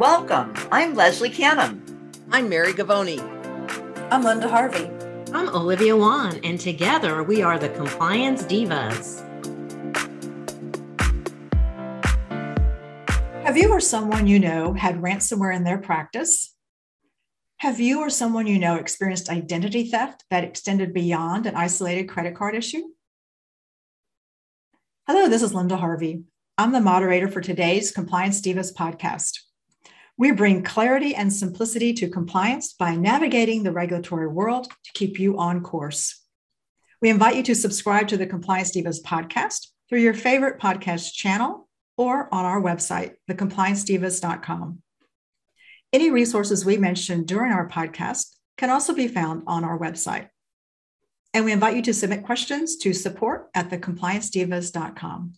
Welcome. I'm Leslie Canham. I'm Mary Govoni. I'm Linda Harvey. I'm Olivia Wann, and together we are the Compliance Divas. Have you or someone you know had ransomware in their practice? Have you or someone you know experienced identity theft that extended beyond an isolated credit card issue? Hello, this is Linda Harvey. I'm the moderator for today's Compliance Divas podcast. We bring clarity and simplicity to compliance by navigating the regulatory world to keep you on course. We invite you to subscribe to the Compliance Divas podcast through your favorite podcast channel or on our website, thecompliancedivas.com. Any resources we mentioned during our podcast can also be found on our website. And we invite you to submit questions to support at thecompliancedivas.com.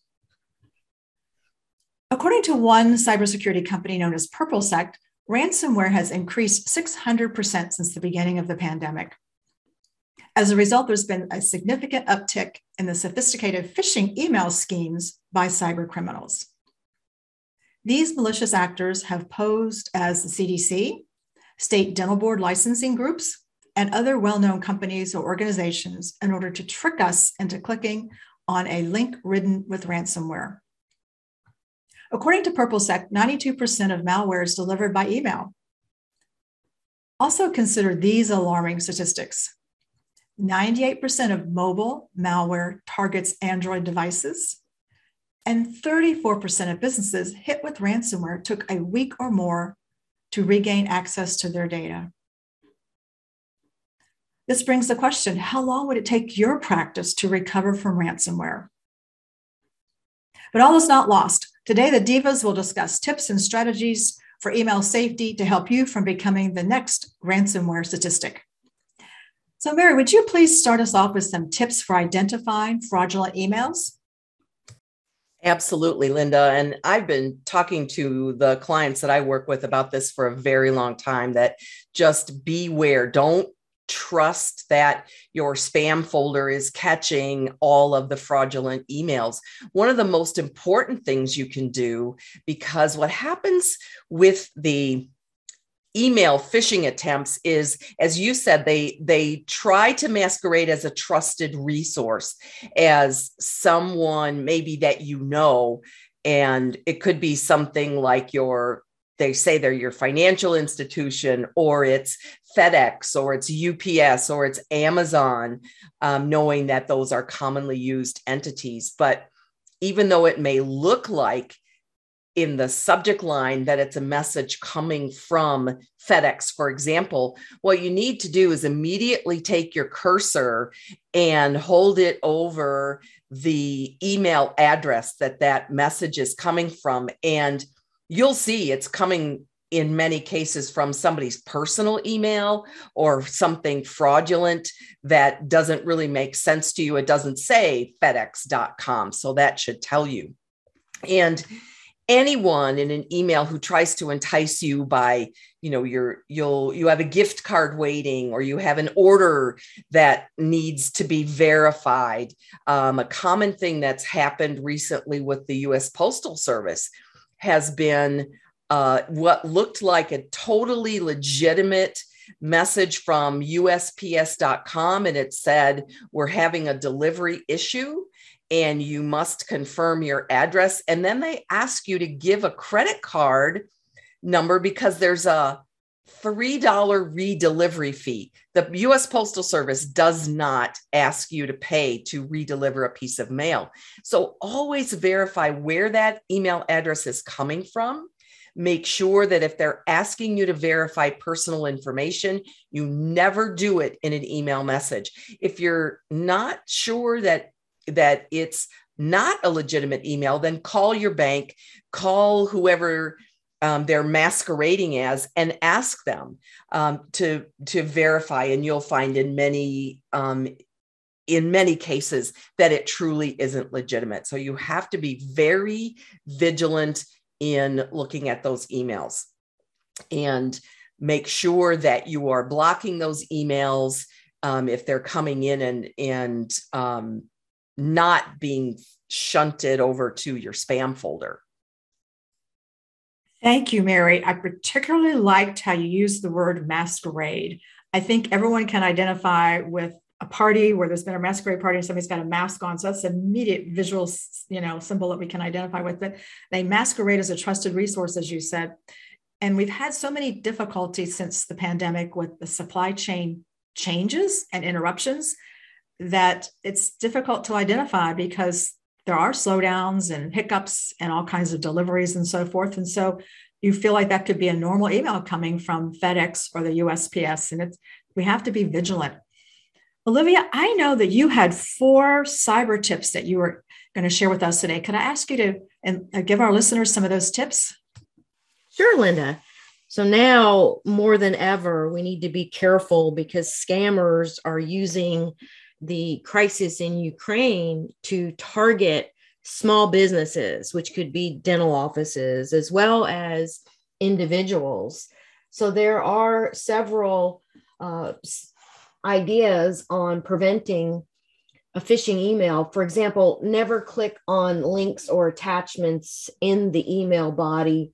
According to one cybersecurity company known as PurpleSec, ransomware has increased 600% since the beginning of the pandemic. As a result, there's been a significant uptick in the sophisticated phishing email schemes by cyber criminals. These malicious actors have posed as the CDC, state dental board licensing groups, and other well known companies or organizations in order to trick us into clicking on a link ridden with ransomware. According to PurpleSec, 92% of malware is delivered by email. Also, consider these alarming statistics 98% of mobile malware targets Android devices, and 34% of businesses hit with ransomware took a week or more to regain access to their data. This brings the question how long would it take your practice to recover from ransomware? But all is not lost. Today, the Divas will discuss tips and strategies for email safety to help you from becoming the next ransomware statistic. So, Mary, would you please start us off with some tips for identifying fraudulent emails? Absolutely, Linda. And I've been talking to the clients that I work with about this for a very long time that just beware. Don't trust that your spam folder is catching all of the fraudulent emails. One of the most important things you can do, because what happens with the email phishing attempts is as you said they they try to masquerade as a trusted resource as someone maybe that you know and it could be something like your they say they're your financial institution or it's FedEx or it's UPS or it's Amazon, um, knowing that those are commonly used entities. But even though it may look like in the subject line that it's a message coming from FedEx, for example, what you need to do is immediately take your cursor and hold it over the email address that that message is coming from. And you'll see it's coming in many cases from somebody's personal email or something fraudulent that doesn't really make sense to you. It doesn't say FedEx.com. So that should tell you. And anyone in an email who tries to entice you by you know you're you'll you have a gift card waiting or you have an order that needs to be verified um, a common thing that's happened recently with the us postal service has been uh, what looked like a totally legitimate message from USPS.com, and it said, We're having a delivery issue and you must confirm your address. And then they ask you to give a credit card number because there's a $3 redelivery fee. The US Postal Service does not ask you to pay to redeliver a piece of mail. So always verify where that email address is coming from Make sure that if they're asking you to verify personal information, you never do it in an email message. If you're not sure that that it's not a legitimate email, then call your bank, call whoever um, they're masquerading as, and ask them um, to to verify. And you'll find in many um, in many cases that it truly isn't legitimate. So you have to be very vigilant in looking at those emails and make sure that you are blocking those emails um, if they're coming in and and um, not being shunted over to your spam folder Thank you, Mary. I particularly liked how you used the word masquerade. I think everyone can identify with a party where there's been a masquerade party and somebody's got a mask on. So that's an immediate visual, you know, symbol that we can identify with. But they masquerade as a trusted resource, as you said. And we've had so many difficulties since the pandemic with the supply chain changes and interruptions that it's difficult to identify because there are slowdowns and hiccups and all kinds of deliveries and so forth. And so you feel like that could be a normal email coming from FedEx or the USPS. And it's we have to be vigilant. Olivia, I know that you had four cyber tips that you were going to share with us today. Could I ask you to and uh, give our listeners some of those tips? Sure, Linda. So now more than ever, we need to be careful because scammers are using the crisis in Ukraine to target small businesses, which could be dental offices, as well as individuals. So there are several uh, ideas on preventing a phishing email. For example, never click on links or attachments in the email body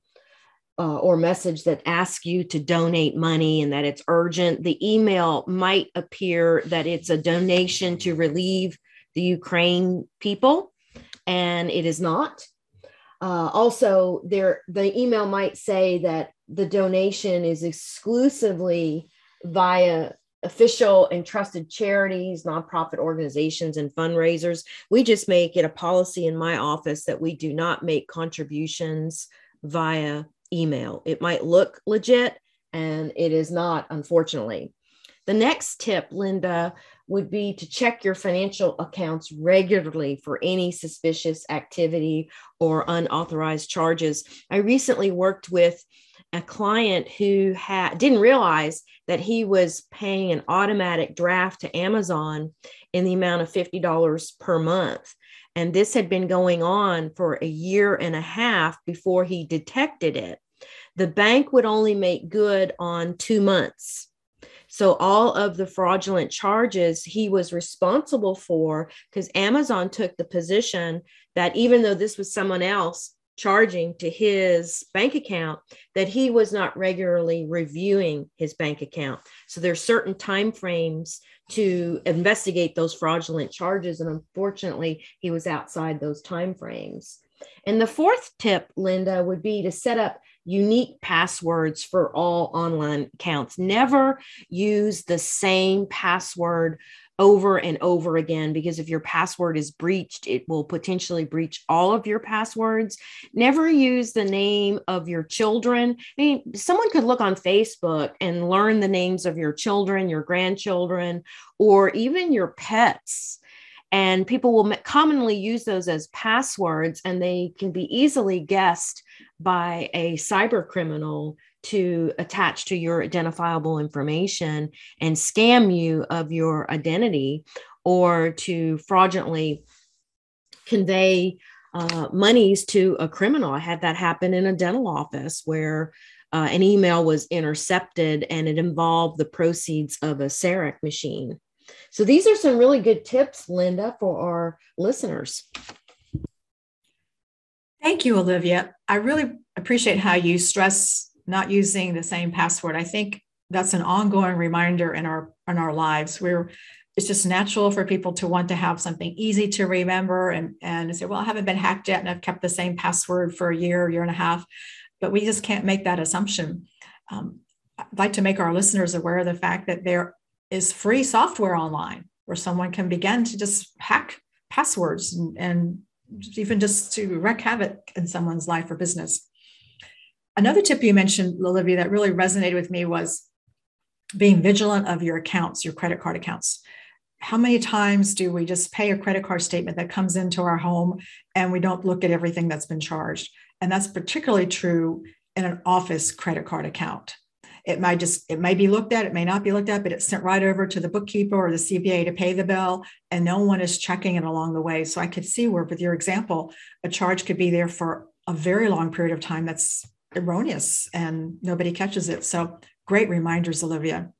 uh, or message that asks you to donate money and that it's urgent, the email might appear that it's a donation to relieve the Ukraine people, and it is not. Uh, also, there the email might say that the donation is exclusively via official and trusted charities, nonprofit organizations, and fundraisers. We just make it a policy in my office that we do not make contributions via email. It might look legit and it is not, unfortunately. The next tip, Linda, would be to check your financial accounts regularly for any suspicious activity or unauthorized charges. I recently worked with a client who had didn't realize that he was paying an automatic draft to Amazon in the amount of $50 per month. And this had been going on for a year and a half before he detected it. The bank would only make good on two months. So, all of the fraudulent charges he was responsible for, because Amazon took the position that even though this was someone else charging to his bank account, that he was not regularly reviewing his bank account. So, there's certain time frames to investigate those fraudulent charges. And unfortunately, he was outside those time frames. And the fourth tip, Linda, would be to set up unique passwords for all online accounts. Never use the same password over and over again because if your password is breached, it will potentially breach all of your passwords. Never use the name of your children. I mean, someone could look on Facebook and learn the names of your children, your grandchildren, or even your pets and people will commonly use those as passwords and they can be easily guessed by a cyber criminal to attach to your identifiable information and scam you of your identity or to fraudulently convey uh, monies to a criminal. I had that happen in a dental office where uh, an email was intercepted and it involved the proceeds of a CEREC machine. So these are some really good tips, Linda, for our listeners. Thank you, Olivia. I really appreciate how you stress not using the same password. I think that's an ongoing reminder in our in our lives. We're it's just natural for people to want to have something easy to remember and and say, well, I haven't been hacked yet, and I've kept the same password for a year, year and a half. But we just can't make that assumption. Um, I'd like to make our listeners aware of the fact that there is free software online where someone can begin to just hack passwords and, and even just to wreak havoc in someone's life or business. Another tip you mentioned, Olivia, that really resonated with me was being vigilant of your accounts, your credit card accounts. How many times do we just pay a credit card statement that comes into our home and we don't look at everything that's been charged? And that's particularly true in an office credit card account. It might just, it may be looked at, it may not be looked at, but it's sent right over to the bookkeeper or the CPA to pay the bill, and no one is checking it along the way. So I could see where, with your example, a charge could be there for a very long period of time that's erroneous and nobody catches it. So great reminders, Olivia.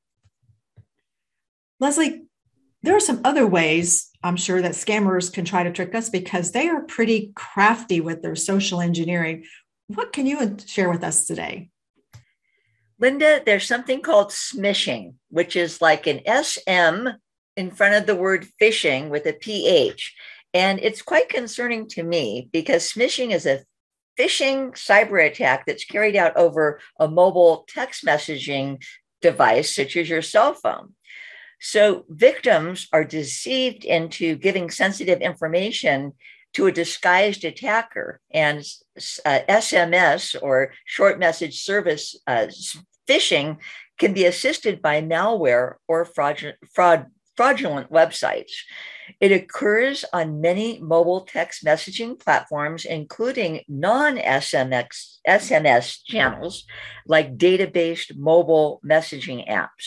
Leslie, there are some other ways I'm sure that scammers can try to trick us because they are pretty crafty with their social engineering. what can you share with us today? Linda, there's something called smishing, which is like an SM in front of the word phishing with a PH. And it's quite concerning to me because smishing is a phishing cyber attack that's carried out over a mobile text messaging device, such as your cell phone. So victims are deceived into giving sensitive information to a disguised attacker, and uh, SMS or short message service uh, phishing can be assisted by malware or fraud, fraud, fraudulent websites. It occurs on many mobile text messaging platforms, including non SMS, channels like data based mobile messaging apps.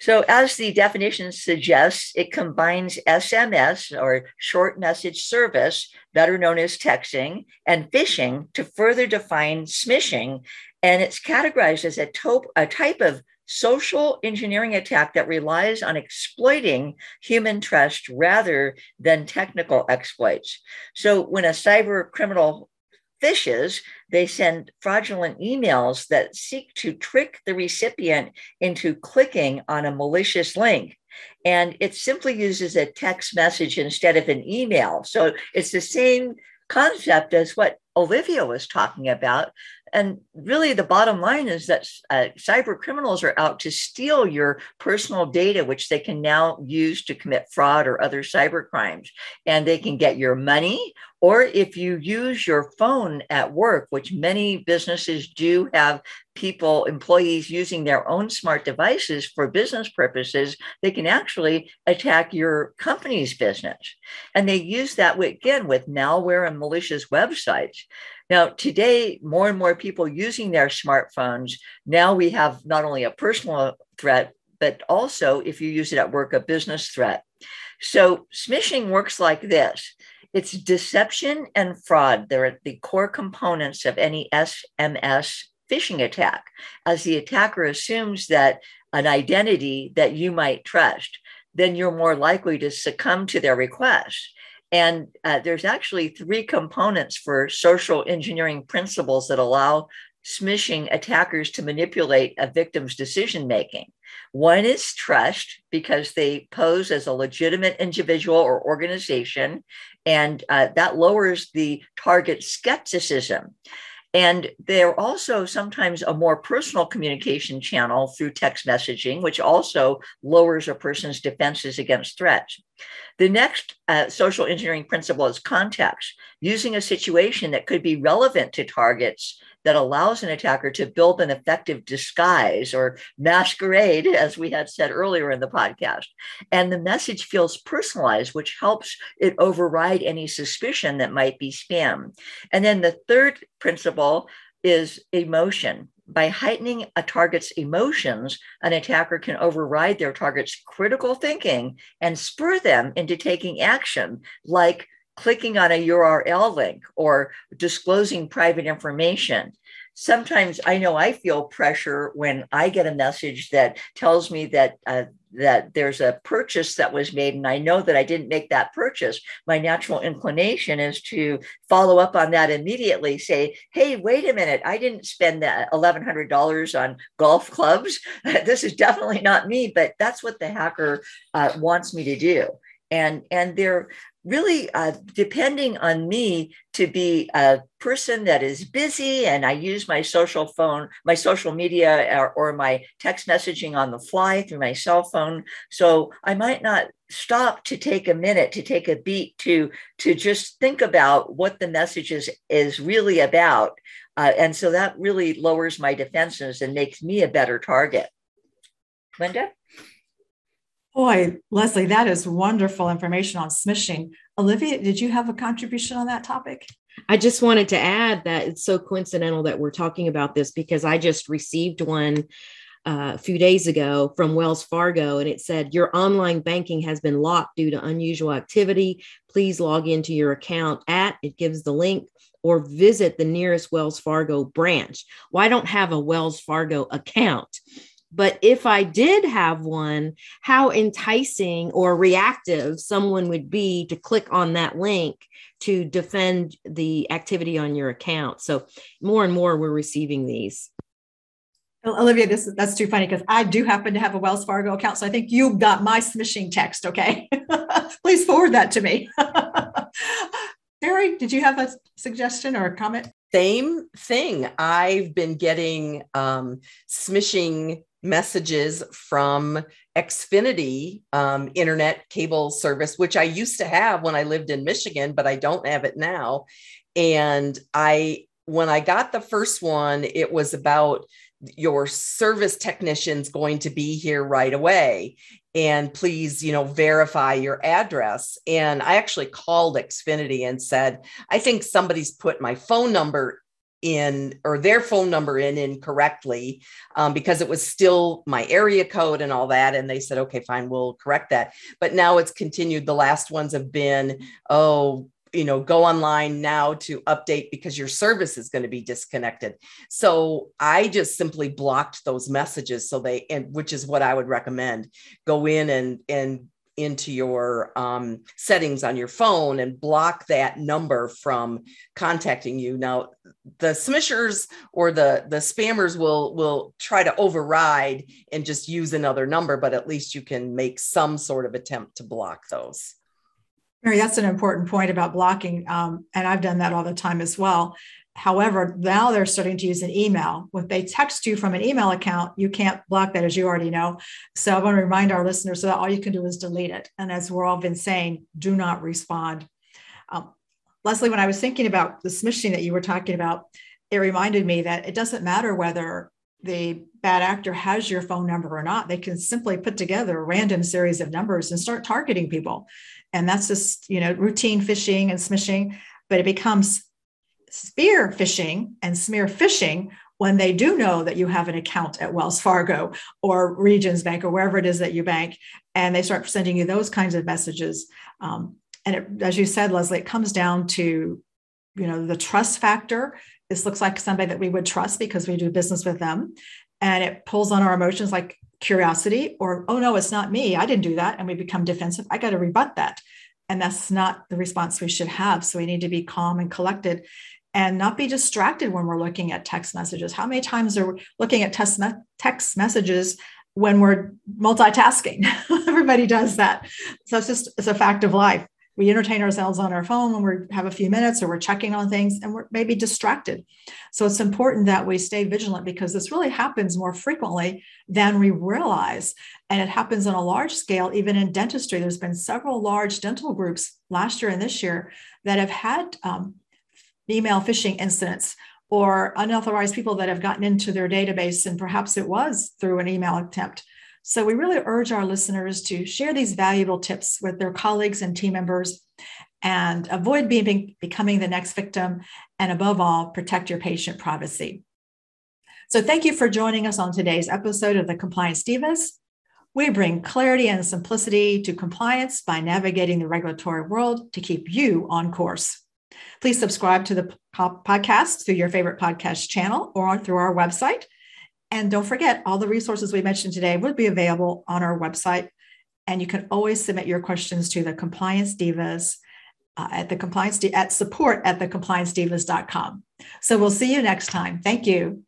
So, as the definition suggests, it combines SMS or short message service, better known as texting, and phishing to further define smishing. And it's categorized as a, top, a type of social engineering attack that relies on exploiting human trust rather than technical exploits. So, when a cyber criminal fishes, they send fraudulent emails that seek to trick the recipient into clicking on a malicious link. And it simply uses a text message instead of an email. So it's the same concept as what Olivia was talking about. And really, the bottom line is that uh, cyber criminals are out to steal your personal data, which they can now use to commit fraud or other cyber crimes. And they can get your money, or if you use your phone at work, which many businesses do have people, employees using their own smart devices for business purposes, they can actually attack your company's business. And they use that, again, with malware and malicious websites. Now, today, more and more people using their smartphones, now we have not only a personal threat, but also, if you use it at work, a business threat. So, smishing works like this it's deception and fraud. They're the core components of any SMS phishing attack, as the attacker assumes that an identity that you might trust, then you're more likely to succumb to their request. And uh, there's actually three components for social engineering principles that allow smishing attackers to manipulate a victim's decision making. One is trust because they pose as a legitimate individual or organization, and uh, that lowers the target skepticism. And they're also sometimes a more personal communication channel through text messaging, which also lowers a person's defenses against threats. The next uh, social engineering principle is context, using a situation that could be relevant to targets that allows an attacker to build an effective disguise or masquerade, as we had said earlier in the podcast. And the message feels personalized, which helps it override any suspicion that might be spam. And then the third principle is emotion. By heightening a target's emotions, an attacker can override their target's critical thinking and spur them into taking action, like clicking on a URL link or disclosing private information. Sometimes I know I feel pressure when I get a message that tells me that uh, that there's a purchase that was made and I know that I didn't make that purchase. My natural inclination is to follow up on that immediately. Say, hey, wait a minute, I didn't spend that $1,100 on golf clubs. this is definitely not me, but that's what the hacker uh, wants me to do and and they're really uh, depending on me to be a person that is busy and i use my social phone my social media or, or, my text messaging on the fly through my cell phone. So i might not stop to take a minute to take a beat to to just think about what the message is is really about uh, and so that really lowers my defenses and makes me a better target. Linda Boy, Leslie, that is wonderful information on smishing. Olivia, did you have a contribution on that topic? I just wanted to add that it's so coincidental that we're talking about this because I just received one uh, a few days ago from Wells Fargo, and it said, Your online banking has been locked due to unusual activity. Please log into your account at, it gives the link, or visit the nearest Wells Fargo branch. Well, don't have a Wells Fargo account But if I did have one, how enticing or reactive someone would be to click on that link to defend the activity on your account. So more and more we're receiving these. Olivia, this that's too funny because I do happen to have a Wells Fargo account. So I think you got my smishing text. Okay. Please forward that to me. Mary, did you have a suggestion or a comment? Same thing. I've been getting um, smishing messages from Xfinity um, internet cable service, which I used to have when I lived in Michigan, but I don't have it now. And I, when I got the first one, it was about your service technicians going to be here right away and please you know verify your address and i actually called xfinity and said i think somebody's put my phone number in or their phone number in incorrectly um, because it was still my area code and all that and they said okay fine we'll correct that. But now it's continued. The last ones have been oh you know go online now to update because your service is going to be disconnected. So i just simply blocked those messages so they and which is what i would recommend. Go in and and into your um, settings on your phone and block that number from contacting you. Now, the smishers or the the spammers will will try to override and just use another number, but at least you can make some sort of attempt to block those. Mary, that's an important point about blocking, um, and I've done that all the time as well. However, now they're starting to use an email. When they text you from an email account, you can't block that, as you already know. So I want to remind our listeners that all you can do is delete it. And as we're all been saying, do not respond. Um, Leslie, when I was thinking about the smishing that you were talking about, it reminded me that it doesn't matter whether the bad actor has your phone number or not. They can simply put together a random series of numbers and start targeting people. And that's just, you know, routine phishing and smishing, but it becomes spear phishing and smear phishing when they do know that you have an account at Wells Fargo or Regions Bank or wherever it is that you bank, and they start sending you those kinds of messages. Um, and it, as you said, Leslie, it comes down to you know the trust factor. This looks like somebody that we would trust because we do business with them, and it pulls on our emotions like curiosity or oh no, it's not me, I didn't do that, and we become defensive. I got to rebut that. And that's not the response we should have. So we need to be calm and collected and not be distracted when we're looking at text messages. How many times are we looking at text, me- text messages when we're multitasking? Everybody does that. So it's just it's a fact of life. We entertain ourselves on our phone when we have a few minutes or we're checking on things and we're maybe distracted. So it's important that we stay vigilant because this really happens more frequently than we realize. And it happens on a large scale, even in dentistry. There's been several large dental groups last year and this year that have had um, email phishing incidents or unauthorized people that have gotten into their database, and perhaps it was through an email attempt. So, we really urge our listeners to share these valuable tips with their colleagues and team members and avoid being, becoming the next victim. And above all, protect your patient privacy. So, thank you for joining us on today's episode of the Compliance Divas. We bring clarity and simplicity to compliance by navigating the regulatory world to keep you on course. Please subscribe to the podcast through your favorite podcast channel or through our website. And don't forget, all the resources we mentioned today will be available on our website. And you can always submit your questions to the Compliance Divas uh, at the compliance at support at the compliancedivas.com. So we'll see you next time. Thank you.